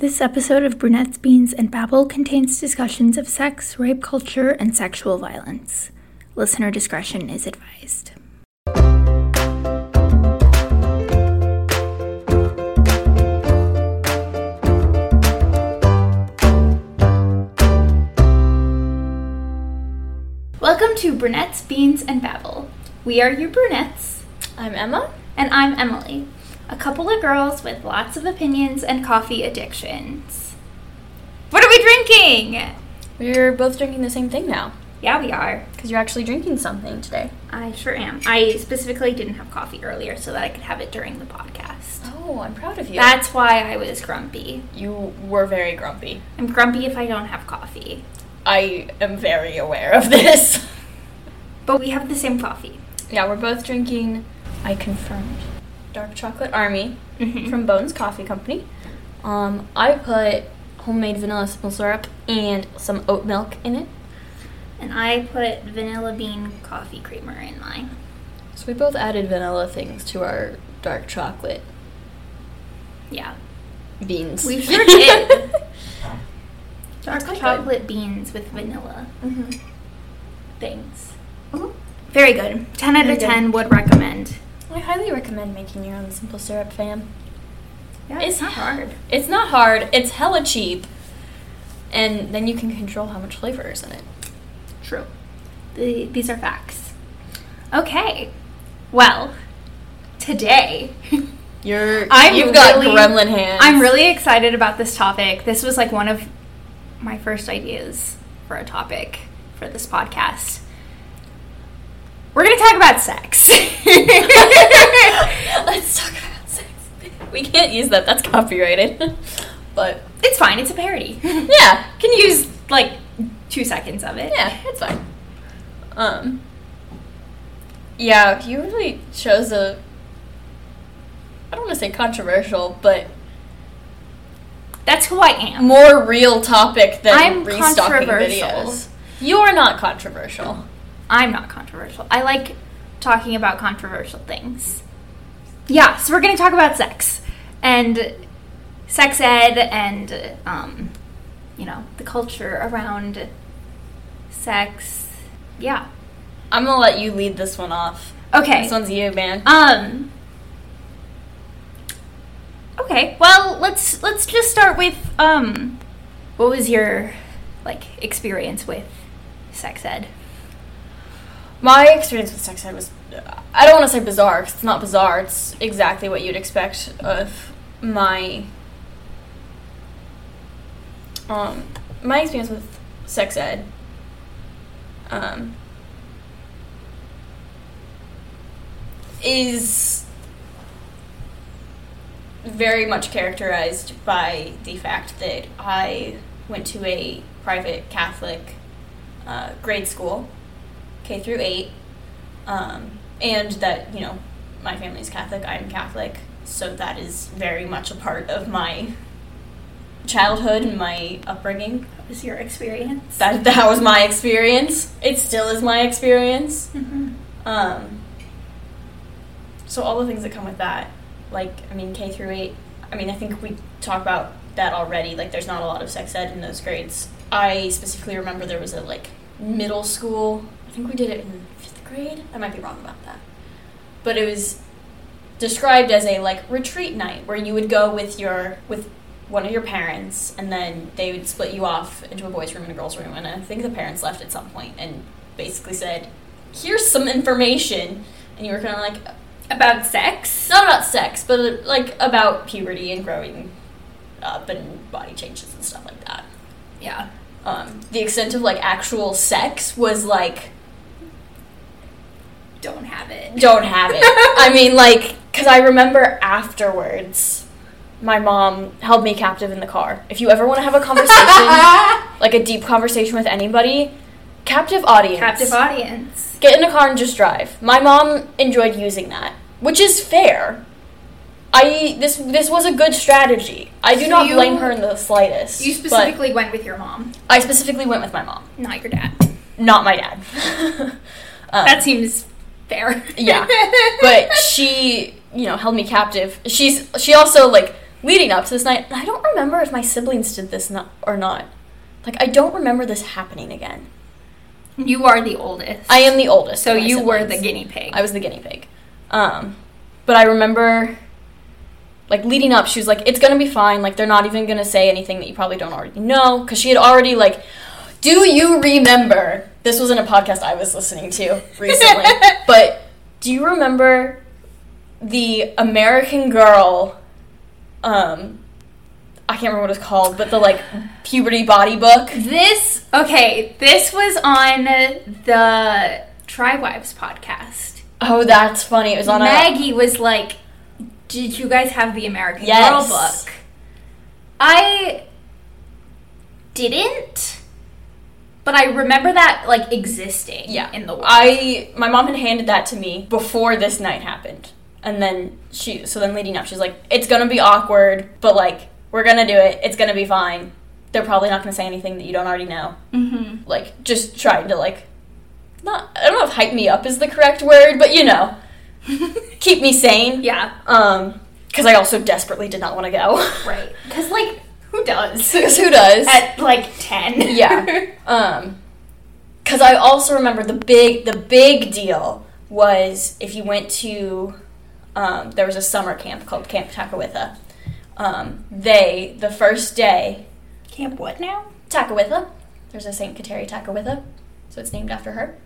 This episode of Brunettes, Beans, and Babble contains discussions of sex, rape culture, and sexual violence. Listener discretion is advised. Welcome to Brunettes, Beans, and Babble. We are your brunettes, I'm Emma. and I'm Emily, a couple of girls with lots of opinions and coffee addictions. What are we drinking? We're both drinking the same thing now Yeah, we are. because you're actually drinking something today. I sure am. I specifically didn't have coffee earlier so that I could have it during the podcast. Oh, I'm proud of you. That's why I was grumpy. you were very grumpy. I'm grumpy if I don't have coffee. I am very aware of this. But we have the same coffee. yeah, we're both drinking. I confirmed dark chocolate army Mhm. from Bones Coffee Company. Um, I put homemade vanilla simple syrup and some oat milk in it. And I put vanilla bean coffee creamer in mine. So we both added vanilla things to our dark chocolate Yeah. beans. We sure did. Dark quite good. chocolate beans with vanilla Mhm. things. Very good. 10 out Very of good. 10 would recommend. I highly recommend making your own simple syrup, fam. Yeah, It's it's not hard. It's not hard. It's hella cheap. And then you can control how much flavor is in it. True. The, these are facts. Okay. Well, today You're I'm you've got really- gremlin hands. I'm really excited about this topic. This was like one of my first ideas for a topic for this podcast. We're going to talk about sex. Let's talk about sex. We can't use that. That's copyrighted. but it's fine. It's a parody. yeah, Can use like 2 seconds of it. yeah, it's fine. Um. Yeah, you really chose a. I don't want to say controversial, but That's who I am. more real topic than I'm restocking controversial. videos. You're not controversial. I'm not controversial. I like talking about controversial things. Yeah, so we're going to talk about sex and sex ed and, um, you know, the culture around sex. Yeah. I'm gonna let you lead this one off. Okay. This one's you, man. Um. Okay. Well, let's let's just start with um. What was your like experience with sex ed? My experience with sex ed was, I don't want to say bizarre, 'cause it's not bizarre. It's exactly what you'd expect of my, um, my experience with sex ed. Um, is very much characterized by the fact that I went to a private Catholic uh, grade school, K through eight, um, and that you know my family's Catholic, I'm Catholic, so that is very much a part of my childhood and my upbringing. What was your experience? That that was my experience. It still is my experience. Mhm. Um, so all the things that come with that, like I mean K through eight. I mean I think we talked about that already. Like there's not a lot of sex ed in those grades. I specifically remember there was a like middle school. I think we did it in fifth grade. I might be wrong about that, but it was described as a like retreat night where you would go with your with one of your parents and then they would split you off into a boys room and a girls room and I think the parents left at some point and basically said here's some information and you were kind of like About sex? not about sex but like about puberty and growing up and body changes and stuff like that Yeah. um, the extent of like actual sex was like Don't have it. don't have it. I mean, like, because I remember afterwards, my mom held me captive in the car. If you ever want to have a conversation, like a deep conversation with anybody, captive audience. Captive audience. Get in a car and just drive. My mom enjoyed using that, which is fair. I this this was a good strategy. I do So not you- blame her in the slightest. You specifically went with your mom, I specifically went with my mom, not your dad. not my dad. Um, That seems fair. Yeah. but she, you know, held me captive. She's she also like leading up to this night, I don't remember if my siblings did this not, or not. Like, I don't remember this happening again. You are the oldest. I am the oldest. So you were the guinea pig. I was the guinea pig. Um, but I remember, like, leading up, she was like, it's gonna be fine. Like, they're not even gonna say anything that you probably don't already know. Because she had already, like, do you remember? This was in a podcast I was listening to recently. but do you remember the American Girl, um, I can't remember what it's called, but the, like, puberty body book? This okay. This was on the Tri Wives podcast. Oh, that's funny. It was on a. Maggie was like, "Did you guys have the American Yes. Girl book?" I didn't, but I remember that like existing. Yeah. in the world. I my mom had handed that to me before this night happened. And then she so then leading up she's like it's to be awkward, but like we're to do it. It's to be fine. They're probably not to say anything that you don't already know. mm-hmm. Like just trying to like not I don't know if hype me up is the correct word, but you know, keep me sane. yeah, Um cuz I also desperately did not want to go. right. Because like, who does Cuz who does? at like ten? Yeah. Um, because I also remember the big the big deal was if you went to um, there was a summer camp called Camp Tekakwitha. Um, they the first day Camp what now? Tekakwitha. There's a Saint Kateri Tekakwitha, so it's named after her.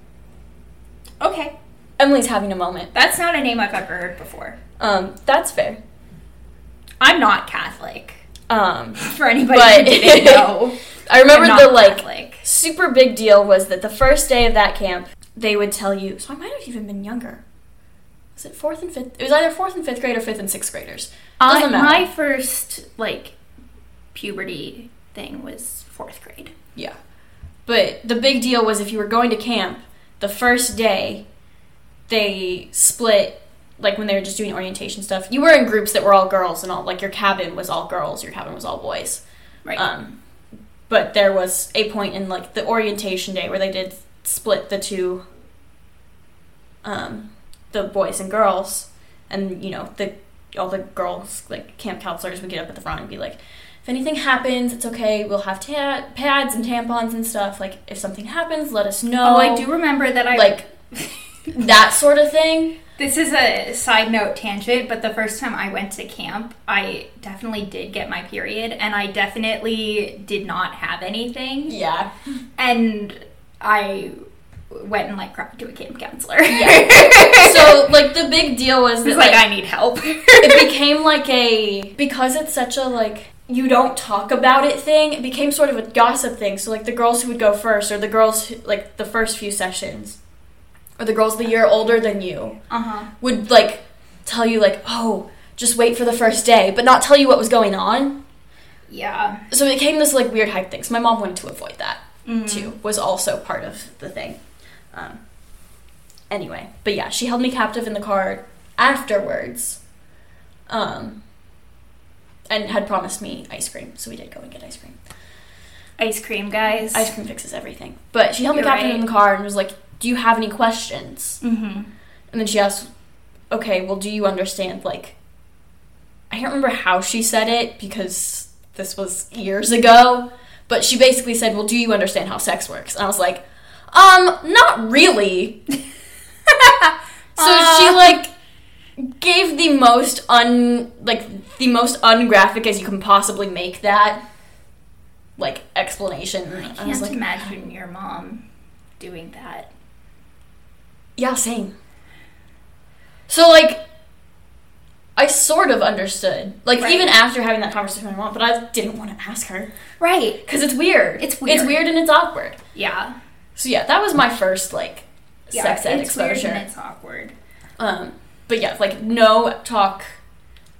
Okay, Emily's having a moment. that's not a name I've ever heard before. Um, that's fair. I'm not Catholic. Um, For anybody But- who didn't know, I remember the like Catholic. super big deal was that the first day of that camp, they would tell you. So I might have even been younger. Was it fourth and fifth? It was either fourth and fifth grade or fifth and sixth graders. I, Doesn't matter. my first like puberty thing was fourth grade. Yeah. But the big deal was if you were going to camp, the first day, they split, like when they were just doing orientation stuff. You were in groups that were all girls and all, like your cabin was all girls, your cabin was all boys. Right. Um, but there was a point in like the orientation day where they did split the two, um, the boys and girls, and you know the all the girls like camp counselors would get up at the front and be like, if anything happens, it's okay. We'll have ta- pads and tampons and stuff. Like if something happens, let us know. oh, I do remember that I like that sort of thing. This is a side note tangent, but the first time I went to camp, I definitely did get my period, and I definitely did not have anything. Yeah. And I went and like cried to a camp counselor. Yeah. So like the big deal was that like, like, I need help. it became like a because it's such a like you don't talk about it thing it became sort of a gossip thing so like the girls who would go first or the girls who, like the first few sessions or the girls the year older than you uh huh. would like tell you like oh just wait for the first day but not tell you what was going on Yeah. so it became this like weird hype thing so my mom wanted to avoid that Mhm. too was also part of the thing um, anyway but yeah she held me captive in the car afterwards um, and had promised me ice cream so we did go and get ice cream Ice cream, guys. ice cream fixes everything but she held me You're captive right. in the car and was like do you have any questions Mm-hmm. and then she asked okay well do you understand like i can't remember how she said it because this was years ago but she basically said well do you understand how sex works and i was like um not really so she Uh. like gave the most un like the most ungraphic as you can possibly make that like explanation I I was can't like imagine your mom doing that. Yeah, same. So like I sort of understood. Like Right. even after having that conversation with my mom, but I didn't want to ask her Right. cuz it's weird. It's weird. It's weird. and it's awkward. Yeah. So yeah, that was my first like yeah sex ed it's weird exposure. and it's awkward. Um but yeah, like no talk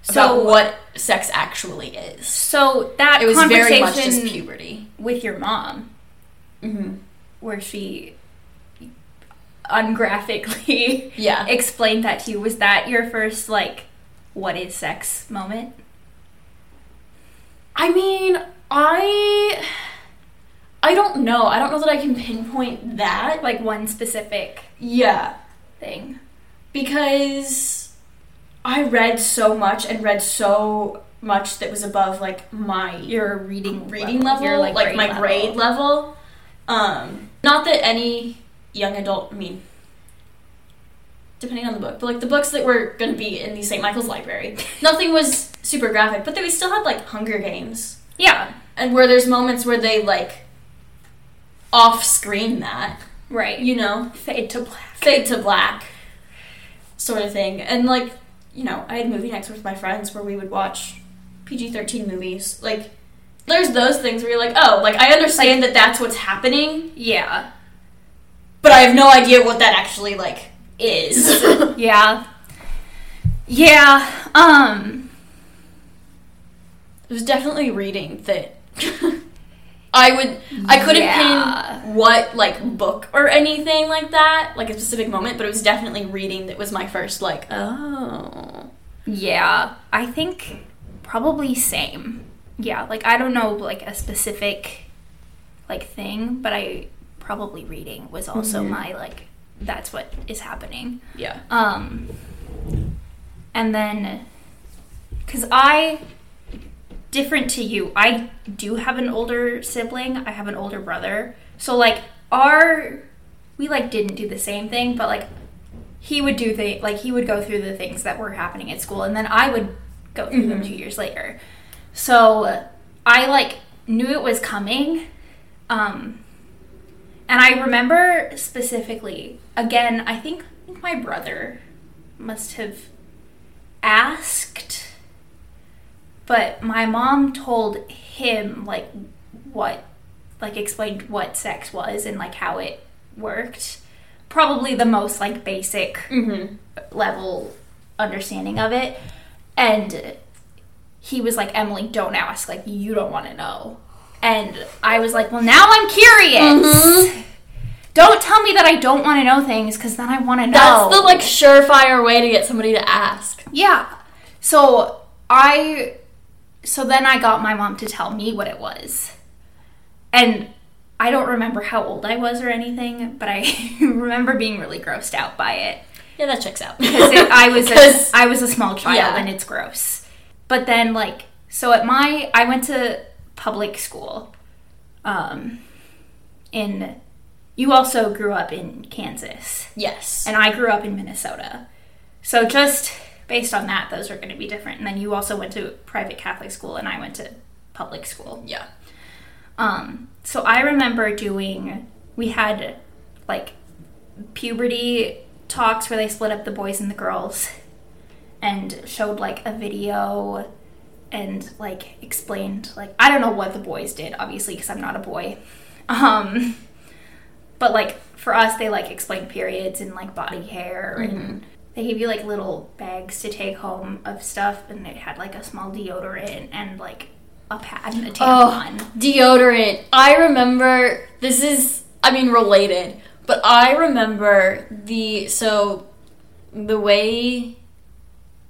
So about what sex actually is. So that It was conversation very much just puberty. with your mom, Mhm. where she ungraphically Yeah. explained that to you, was that your first like, what is sex moment? I mean, I I don't know. I don't know that I can pinpoint that. Like one specific Yeah. thing. because I read so much and read so much that was above like my Your reading reading level, your, like, grade my level. grade level. Um, not that any young adult, I mean, depending on the book, but like the books that were going to be in the St. Michael's Library, nothing was super graphic, but then we still had like Hunger Games, Yeah, and where there's moments where they like off screen that, right. you know, fade to black. fade to black sort of thing. And like, you know, I had movie nights with my friends where we would watch PG 13 movies. Like, there's those things where you're like, oh, like, I understand that that's what's happening, Yeah, but I have no idea what that actually, like, is. yeah, yeah. Um, it was definitely reading that I would, I couldn't Yeah. pin what, like, book or anything like that, like a specific moment, but it was definitely reading that was my first, like, oh. yeah. I think probably same. Yeah, like I don't know like a specific like thing, but I probably reading was also Mhm. my like that's what is happening. Yeah. Um, and then, because I, different to you, I do have an older sibling. I have an older brother. So, like, our, we, like, didn't do the same thing, but, like, he would do the, like, he would go through the things that were happening at school, and then I would go through them Mhm. two years later. So, I, like, knew it was coming. Um, and I remember specifically, again, I think, my brother must have asked, but my mom told him, like, what, like, explained what sex was and, like, how it worked. Probably the most, like, basic Mm-hmm. level understanding of it. And he was like, Emily, don't ask. Like, you don't want to know. And I was like, well, now I'm curious. Mm-hmm. Don't tell me that I don't want to know things because then I want to know. That's the like surefire way to get somebody to ask. Yeah. So I, so then I got my mom to tell me what it was. And I don't remember how old I was or anything, but I remember being really grossed out by it. Yeah, that checks out. because it, I was a, I was a small child Yeah. and it's gross. But then like so at my I went to public school, um, in you also grew up in Kansas yes. and I grew up in Minnesota, so just based on that, those are going to be different. And then you also went to private Catholic school and I went to public school. yeah. Um, so I remember doing, we had like puberty talks where they split up the boys and the girls and showed like a video and like explained like I don't know what the boys did obviously because I'm not a boy. Um, but like for us they like explained periods and like body hair and they gave you like little bags to take home of stuff and it had like a small deodorant and like a pad and a tampon. Oh, Deodorant. I remember this is I mean related, but I remember the so the way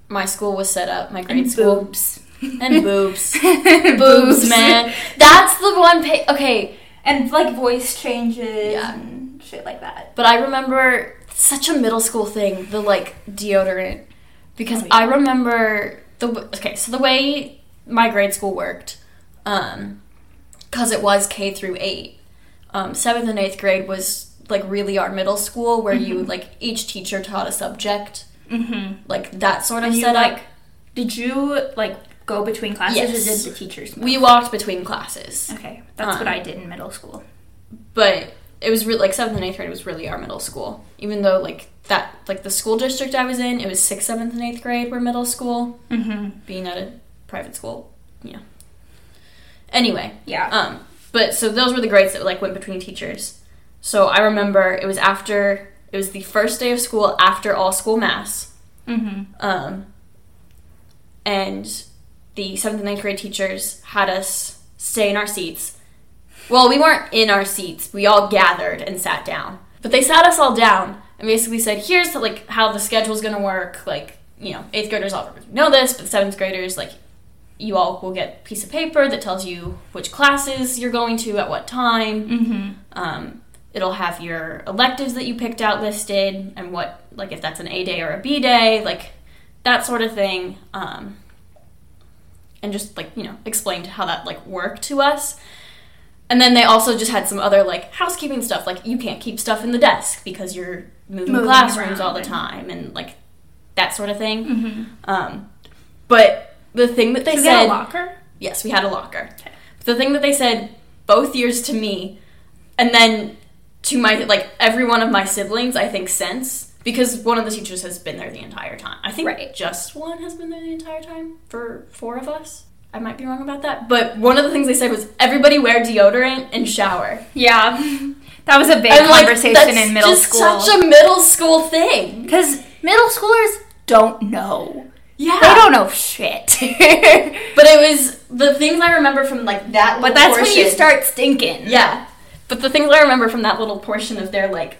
my school was set up, my grade and school boobs. and boobs. boobs, man. That's the one pa- okay, And like voice changes Yeah. and shit like that. But I remember such a middle school thing, the like deodorant, because Oh, yeah. I remember the okay. So the way my grade school worked, um, because it was K through eight, um, seventh and eighth grade was like really our middle school where you like each teacher taught a subject, Mm-hmm. like that sort of And you setup. like, did you like go between classes Yes. or did the teachers? Move? we walked between classes, okay, that's what Um, I did in middle school. but it was really like seventh and eighth grade was really our middle school. Even though like that like the school district I was in, it was sixth, seventh, and eighth grade were middle school. Mm-hmm. being at a private school. Yeah. Anyway, Yeah. um, but so those were the grades that like went between teachers. So I remember it was after it was the first day of school after all school mass, mm-hmm. um, and the seventh and eighth grade teachers had us stay in our seats. Well, we weren't in our seats. We all gathered and sat down. But they sat us all down and basically said, "Here's like how the schedule's going to work. Like, you know, eighth graders all know this, but seventh graders, like, you all will get a piece of paper that tells you which classes you're going to at what time. Mm-hmm. Um, it'll have your electives that you picked out listed and what, like, if that's an A day or a B day, like that sort of thing. Um, and just like, you know, explained how that like worked to us. And then they also just had some other like housekeeping stuff, like you can't keep stuff in the desk because you're moving, Moving classrooms all the time and like that sort of thing. Mm-hmm. Um, but the thing that they said, locker? yes, we had a locker. The thing that they said both years to me, and then to my like every one of my siblings, I think since because one of the teachers has been there the entire time. I think Right. just one has been there the entire time for four of us. I might be wrong about that, but one of the things they said was everybody wear deodorant and shower. Yeah. That was a big And, like, conversation that's in middle just school. Such a middle school thing. Because middle schoolers don't know. Yeah, They don't know shit. But it was the things I remember from like that. but that's when you start stinking. Yeah. But the things I remember from that little portion of their like,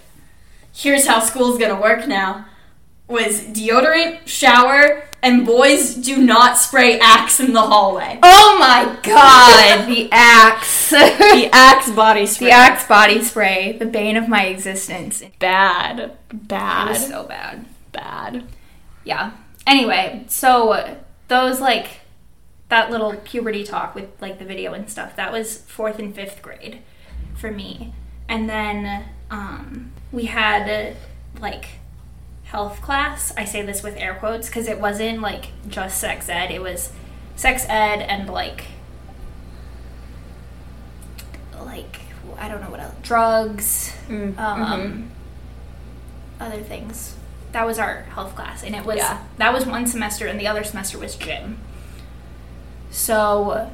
here's how school's gonna work now, was deodorant, shower, and boys do not spray Axe in the hallway. Oh my god, the axe. The Axe body spray. the axe body spray, the bane of my existence. It Bad. was Bad. so bad. Bad. Yeah. Anyway, so those like that little puberty talk with like the video and stuff, that was fourth and fifth grade for me. And then um, we had like health class. I say this with air quotes because it wasn't like just sex ed, it was sex ed and like like I don't know what else drugs Mm, um, other things. That was our health class, and it was Yeah. that was one semester, and the other semester was gym. So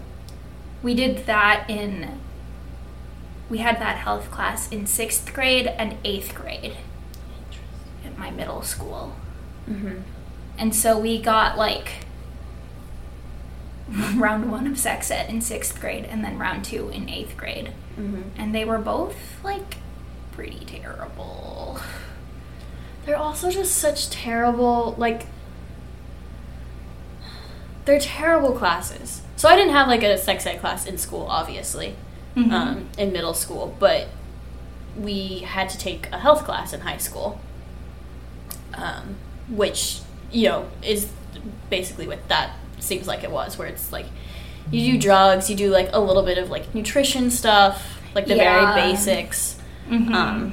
we did that in. We had that health class in sixth grade and eighth grade at my middle school, Mhm. and so we got like round one of sex ed in sixth grade, and then round two in eighth grade, Mhm. and they were both like pretty terrible. They're also just such terrible, like, they're terrible classes. So I didn't have like a sex ed class in school, obviously, Mhm. um, in middle school, but we had to take a health class in high school, um, which you know is basically what that seems like it was, where it's like you do drugs, you do like a little bit of like nutrition stuff, like the Yeah. very basics. Mhm. Um,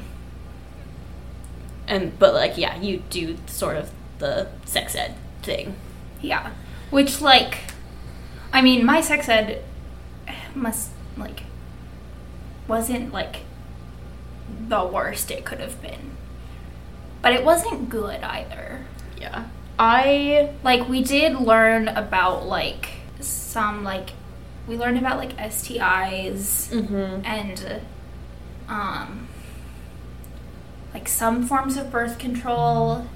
and but like yeah, you do sort of the sex ed thing. Yeah. Which, like, I mean, my sex ed must, like, wasn't, like, the worst it could have been. But it wasn't good either. Yeah, I Like, we did learn about, like, some, like, we learned about, like, STIs mm-hmm. and, um, like, some forms of birth control,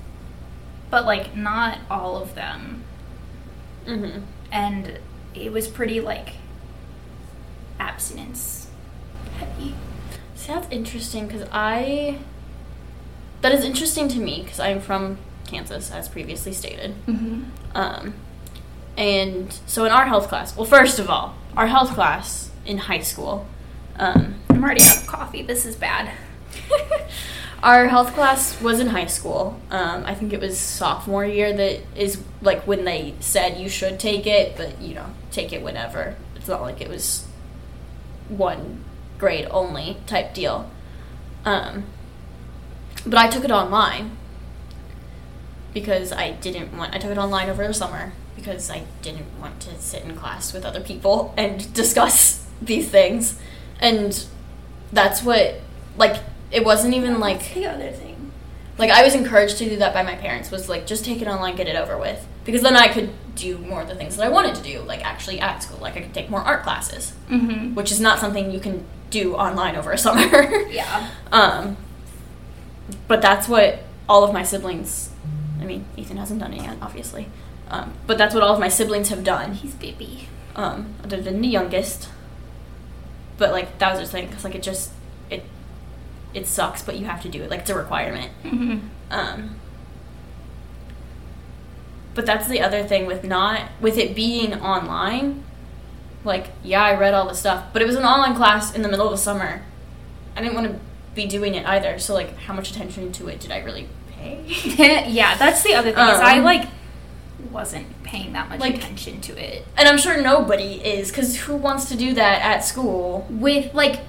but, like, not all of them. Mm-hmm. and it was pretty like abstinence. See, that's interesting because I that is interesting to me because I'm from Kansas, as previously stated. Mm-hmm. Um, and so in our health class, well, first of all, our health class in high school. Um, I'm already out of coffee. This is bad. Our health class was in high school. Um, I think it was sophomore year that is like when they said you should take it, but you know, take it whenever. It's not like it was one grade only type deal. Um, but I took it online because I didn't want. I took it online over the summer because I didn't want to sit in class with other people and discuss these things, and that's what like it wasn't even like the other thing. like I was encouraged to do that by my parents was like just take it online, get it over with. Because then I could do more of the things that I wanted to do, like actually at school. Like I could take more art classes, Mm-hmm. which is not something you can do online over a summer. Yeah. um but that's what all of my siblings I mean, Ethan hasn't done it yet, obviously. Um, but that's what all of my siblings have done, He's baby. um, other than the youngest. But like that was the thing, because like it just it it sucks, but you have to do it. Like it's a requirement. Mm-hmm. Um, but that's the other thing with not with it being online. Like, yeah, I read all the stuff, but it was an online class in the middle of the summer. I didn't want to be doing it either. So, like, how much attention to it did I really pay? yeah, that's the other thing. is I Um. like wasn't paying that much Like- attention to it. And I'm sure nobody is, because who wants to do that at school? With like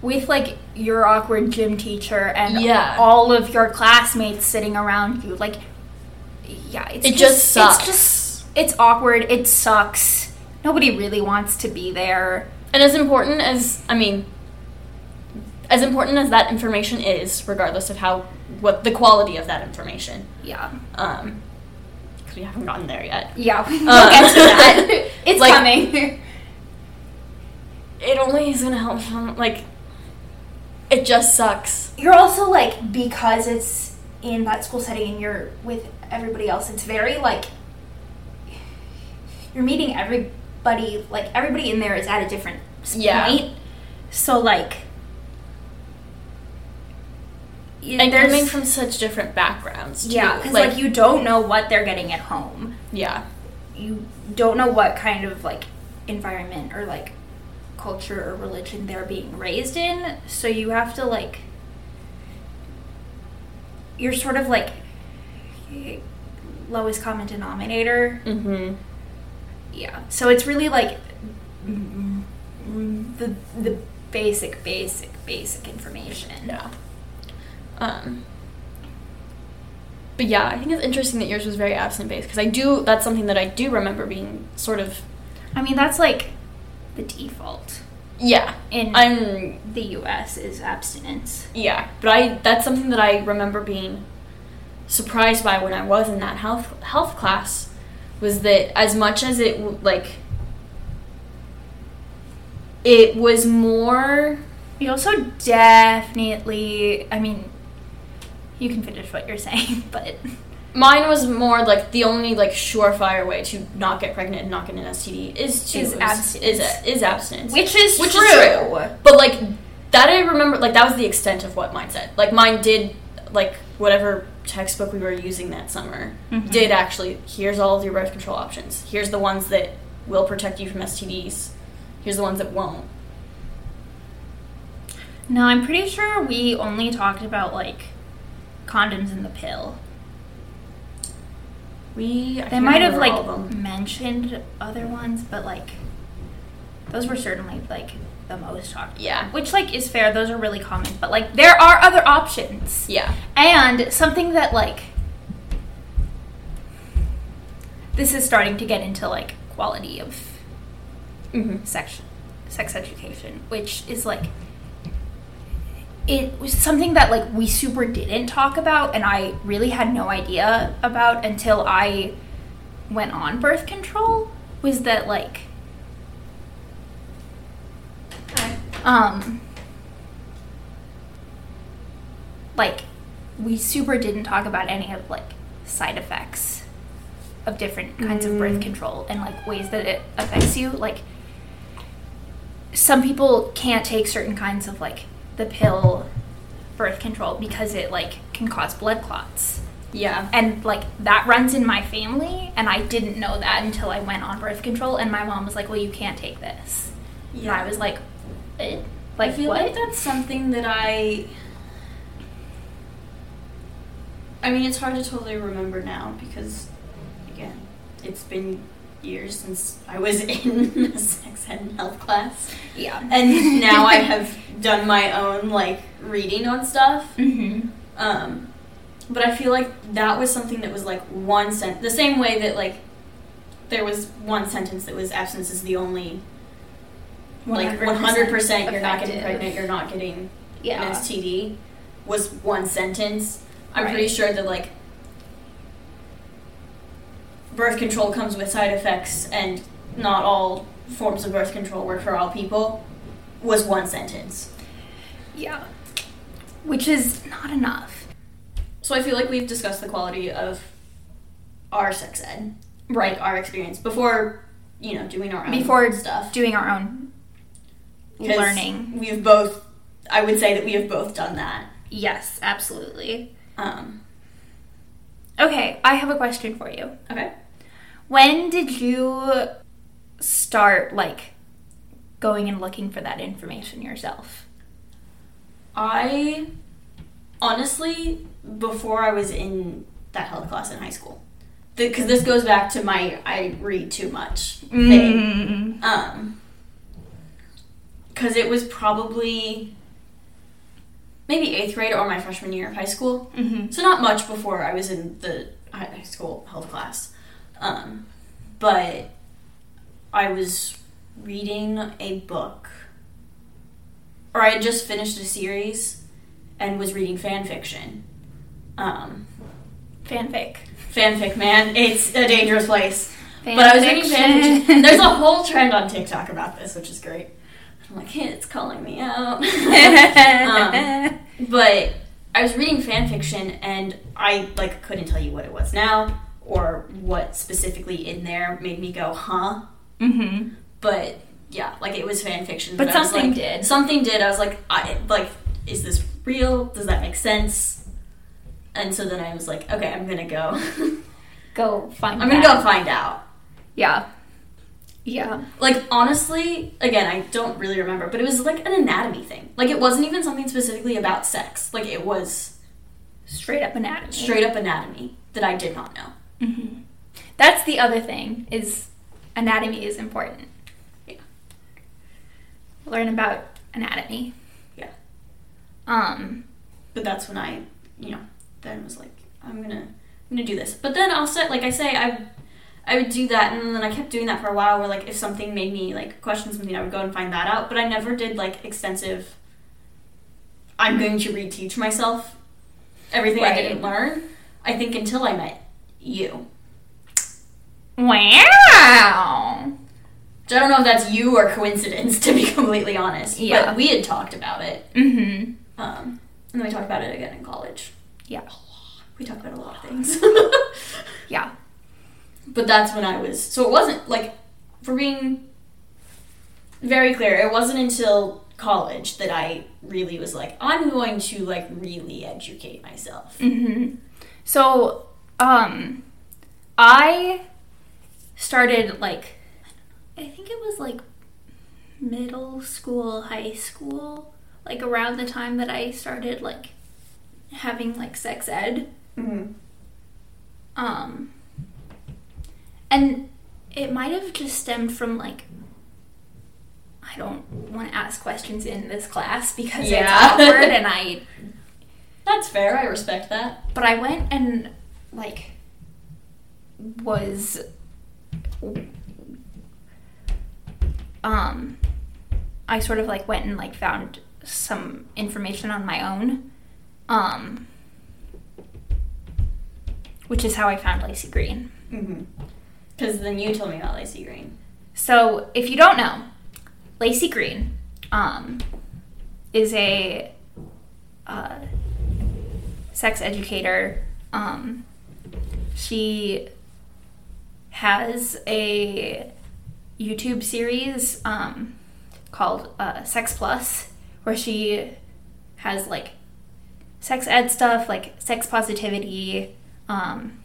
with like your awkward gym teacher and Yeah. all of your classmates sitting around you, like yeah, it's It just sucks. It's just it's awkward. It sucks. Nobody really wants to be there. And as important as, I mean, as important as that information is, regardless of how, what the quality of that information, Yeah. um, because we haven't gotten there yet. Yeah, we'll Uh, get to that. It's like- coming. It only is gonna help, like, it just sucks. You're also like because it's in that school setting and you're with everybody else. It's very like you're meeting everybody. Like everybody in there is at a different Yeah. point. So like, And coming from such different backgrounds, too. yeah, because like, you don't know what they're getting at home. yeah, You don't know what kind of like environment or like culture or religion they're being raised in. So you have to like you're sort of like lowest common denominator. mm-hmm. Yeah. So it's really like the the basic basic basic information. Yeah. Um, but yeah, I think it's interesting that yours was very absent based because I do. That's something that I do remember being sort of. I mean, that's like the default Yeah, in I'm. the US is abstinence. Yeah, but I. That's something that I remember being surprised by when I was in that health health class, was that as much as it like. It was more. You also definitely, I mean, you can finish what you're saying, but Mine was more like the only like surefire way to not get pregnant and not get an STD is to Is abstinence. Is, is abstinence. which is Which true. is true. But like that, I remember like that was the extent of what mine said. Like mine did like whatever textbook we were using that summer Mhm. did actually. Here's all of your birth control options. Here's the ones that will protect you from STDs. Here's the ones that won't. No, I'm pretty sure we only talked about like condoms and the pill. We I They might have like mentioned other ones, but like those were certainly like the most talked. Yeah. Which like is fair, those are really common, but like there are other options. Yeah. And something that like this is starting to get into like quality of Mm-hmm. sex sex education, which is like it was something that like we super didn't talk about and I really had no idea about until I went on birth control was that like um like we super didn't talk about any of like side effects of different kinds of birth Mm. control and like ways that it affects you like some people can't take certain kinds of like the pill birth control because it like can cause blood clots Yeah. and like that runs in my family and i didn't know that until i went on birth control and my mom was like well you can't take this and i was like like I feel what like that's something that I. I mean, it's hard to totally remember now because, again, it's been years since I was in a sex ed and health class, yeah and now I have done my own like reading on stuff. mm-hmm. Um, but I feel like that was something that was like one sentence. the same way that like there was one sentence that was absence is the only like 100% you're not getting pregnant, you're not getting an STD was one sentence. I'm Right. pretty sure that like birth control comes with side effects and not all forms of birth control work for all people was one sentence. yeah which is not enough So I feel like we've discussed the quality of our sex ed, like our experience before, you know, doing our own before stuff. doing our own learning We've both, I would say that we have both done that. yes absolutely Um, okay i have a question for you okay. When did you start like going and looking for that information yourself? I honestly, before I was in that health class in high school, because this goes back to my I read too much thing. Mm. Um, because it was probably maybe eighth grade or my freshman year of high school. Mhm. So not much before I was in the high school health class. Um, but I was reading a book, or I had just finished a series and was reading fan fiction. Um, Fanfic. fanfic, man, it's a dangerous place. Fan but I was reading fan fiction. fiction. There's a whole trend on TikTok about this, which is great. I'm like, hey, it's calling me out. Um, but I was reading fan fiction and I like couldn't tell you what it was now or what specifically in there made me go, huh? mm-hmm. But yeah, like it was fan fiction. But was something like- did. Something did. I was like, I like, is this real? Does that make sense? And so then I was like, okay, I'm gonna go. Go find. I'm gonna that. go find out. Yeah. Yeah. Like honestly, again, I don't really remember, but it was like an anatomy thing. Like it wasn't even something specifically about sex. Like it was Straight up anatomy. straight up anatomy that I did not know. hmm That's the other thing is anatomy is important. Yeah. Learn about anatomy. Yeah. Um. But that's when I, you know, then was like, I'm gonna, I'm gonna do this. But then also, like I say, I, I would do that, and then I kept doing that for a while. Where like if something made me like question something, I would go and find that out. But I never did like extensive. I'm going to reteach myself everything I didn't learn. I think until I met you. Wow. Which I don't know if that's you or coincidence, to be completely honest. Yeah. But we had talked about it. Mm-hmm. Um, and then we talked about it again in college. Yeah. We talked about a lot of things. Yeah. But that's when I was. So it wasn't like, for being very clear, it wasn't until college that I really was like, I'm going to like really educate myself. Mm-hmm. So, um, I started like, I think it was like middle school, high school, like around the time that I started like having like sex ed. Mm-hmm. Um, and it might have just stemmed from like, I don't want to ask questions in this class because Yeah. it's awkward and I That's fair. I respect that. but I went and like was um I sort of like went and like found some information on my own um which is how I found Laci Green. Mm-hmm. Because then you told me about Laci Green. So, if you don't know, Laci Green um, is a uh, sex educator. Um, she has a YouTube series um, called uh, Sex Plus, where she has like sex ed stuff, like sex positivity, um,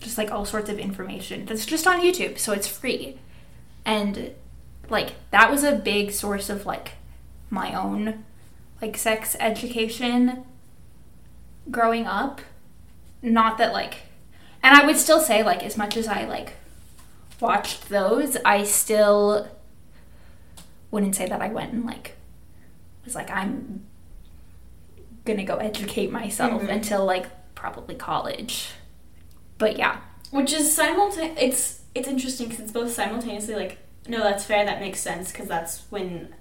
just like all sorts of information that's just on YouTube, so it's free. And like that was a big source of like my own like sex education growing up. Not that like and I would still say like as much as I like watched those, I still wouldn't say that I went and like was like I'm gonna go educate myself Mhm. until like probably college. But yeah. Which is simultaneous. It's it's interesting because it's both simultaneously like, no, that's fair. That makes sense because that's when,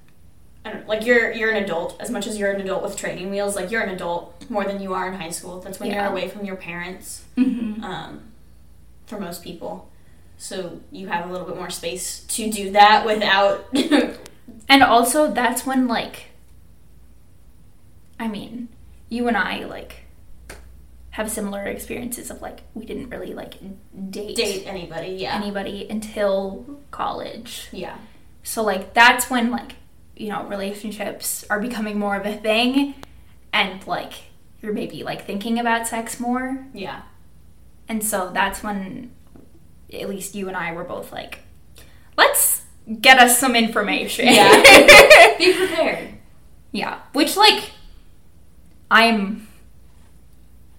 I don't like you're you're an adult as much as you're an adult with training wheels. Like you're an adult more than you are in high school. That's when Yeah. you're away from your parents. Mm-hmm. Um, for most people, so you have a little bit more space to do that without. And also, that's when, like, I mean, you and I, like, have similar experiences of, like, we didn't really, like, date, date anybody. Yeah. anybody until college. yeah. So, like, that's when, like, you know, relationships are becoming more of a thing. And, like, you're maybe, like, thinking about sex more. Yeah. And so that's when, at least you and I were both like, let's get us some information. Yeah. Be prepared. Yeah, which like I'm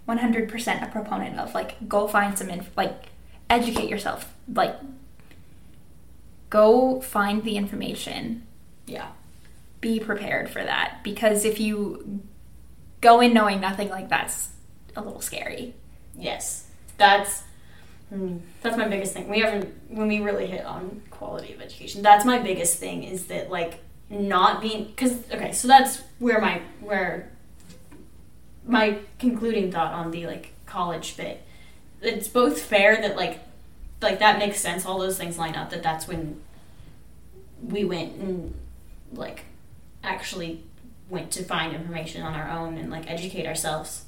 100% a proponent of. Like, go find some, inf- like, educate yourself. Like, go find the information. Yeah. Be prepared for that. Because if you go in knowing nothing, like, that's a little scary. Yes. That's hmm, that's my biggest thing. We haven't when we really hit on quality of education. That's my biggest thing is that like not being because okay, so that's where my where my concluding thought on the like college bit. It's both fair that like like that makes sense. All those things line up. That that's when we went and like actually went to find information on our own and like educate ourselves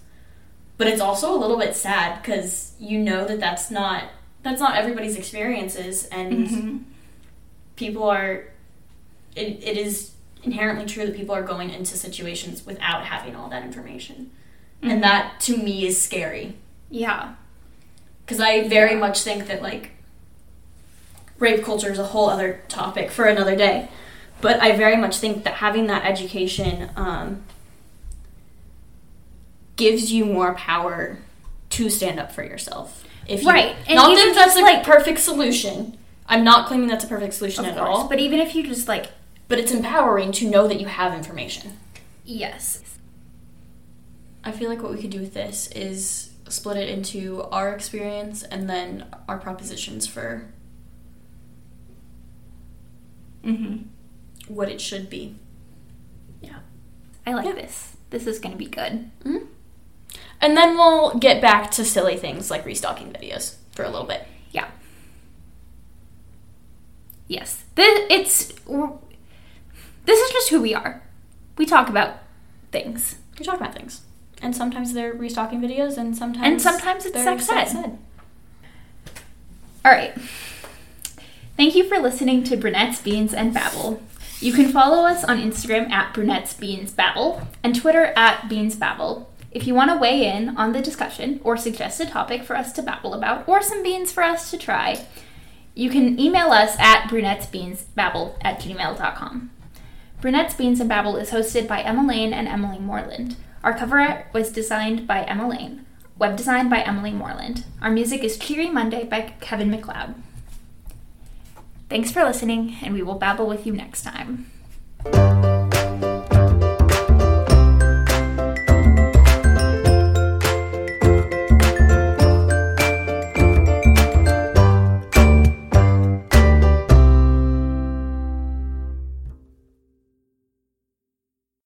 but it's also a little bit sad because you know that that's not that's not everybody's experiences and Mm-hmm. people are it, it is inherently true that people are going into situations without having all that information Mhm. and that to me is scary Yeah. because i very Yeah. much think that like rape culture is a whole other topic for another day but i very much think that having that education um, gives you more power to stand up for yourself if you, Right, and not that that's a like- perfect solution i'm not claiming that's a perfect solution at course. all But even if you just, like, but it's empowering to know that you have information yes. I feel like what we could do with this is split it into our experience and then our propositions for Mm-hmm. what it should be. Yeah. I like Yeah. this. This is going to be good. And then we'll get back to silly things like restocking videos for a little bit. Yeah. Yes. This, it's. This is just who we are. We talk about things. We talk about things. And sometimes they're restocking videos and sometimes And sometimes it's they're sex ed. All right. Thank you for listening to Brunettes, Beans, and Babble. You can follow us on Instagram at Brunettes, Beans, Babble and Twitter at Beans Babble. If you want to weigh in on the discussion or suggest a topic for us to babble about or some beans for us to try, you can email us at brunettesbeansbabble at gmail.com. Brunettes, Beans, and Babble is hosted by Emma Lane and Emily Moreland. Our cover art was designed by Emma Lane. Web design by Emily Moreland. Our music is Cheery Monday by Kevin MacLeod. Thanks for listening, and we will babble with you next time.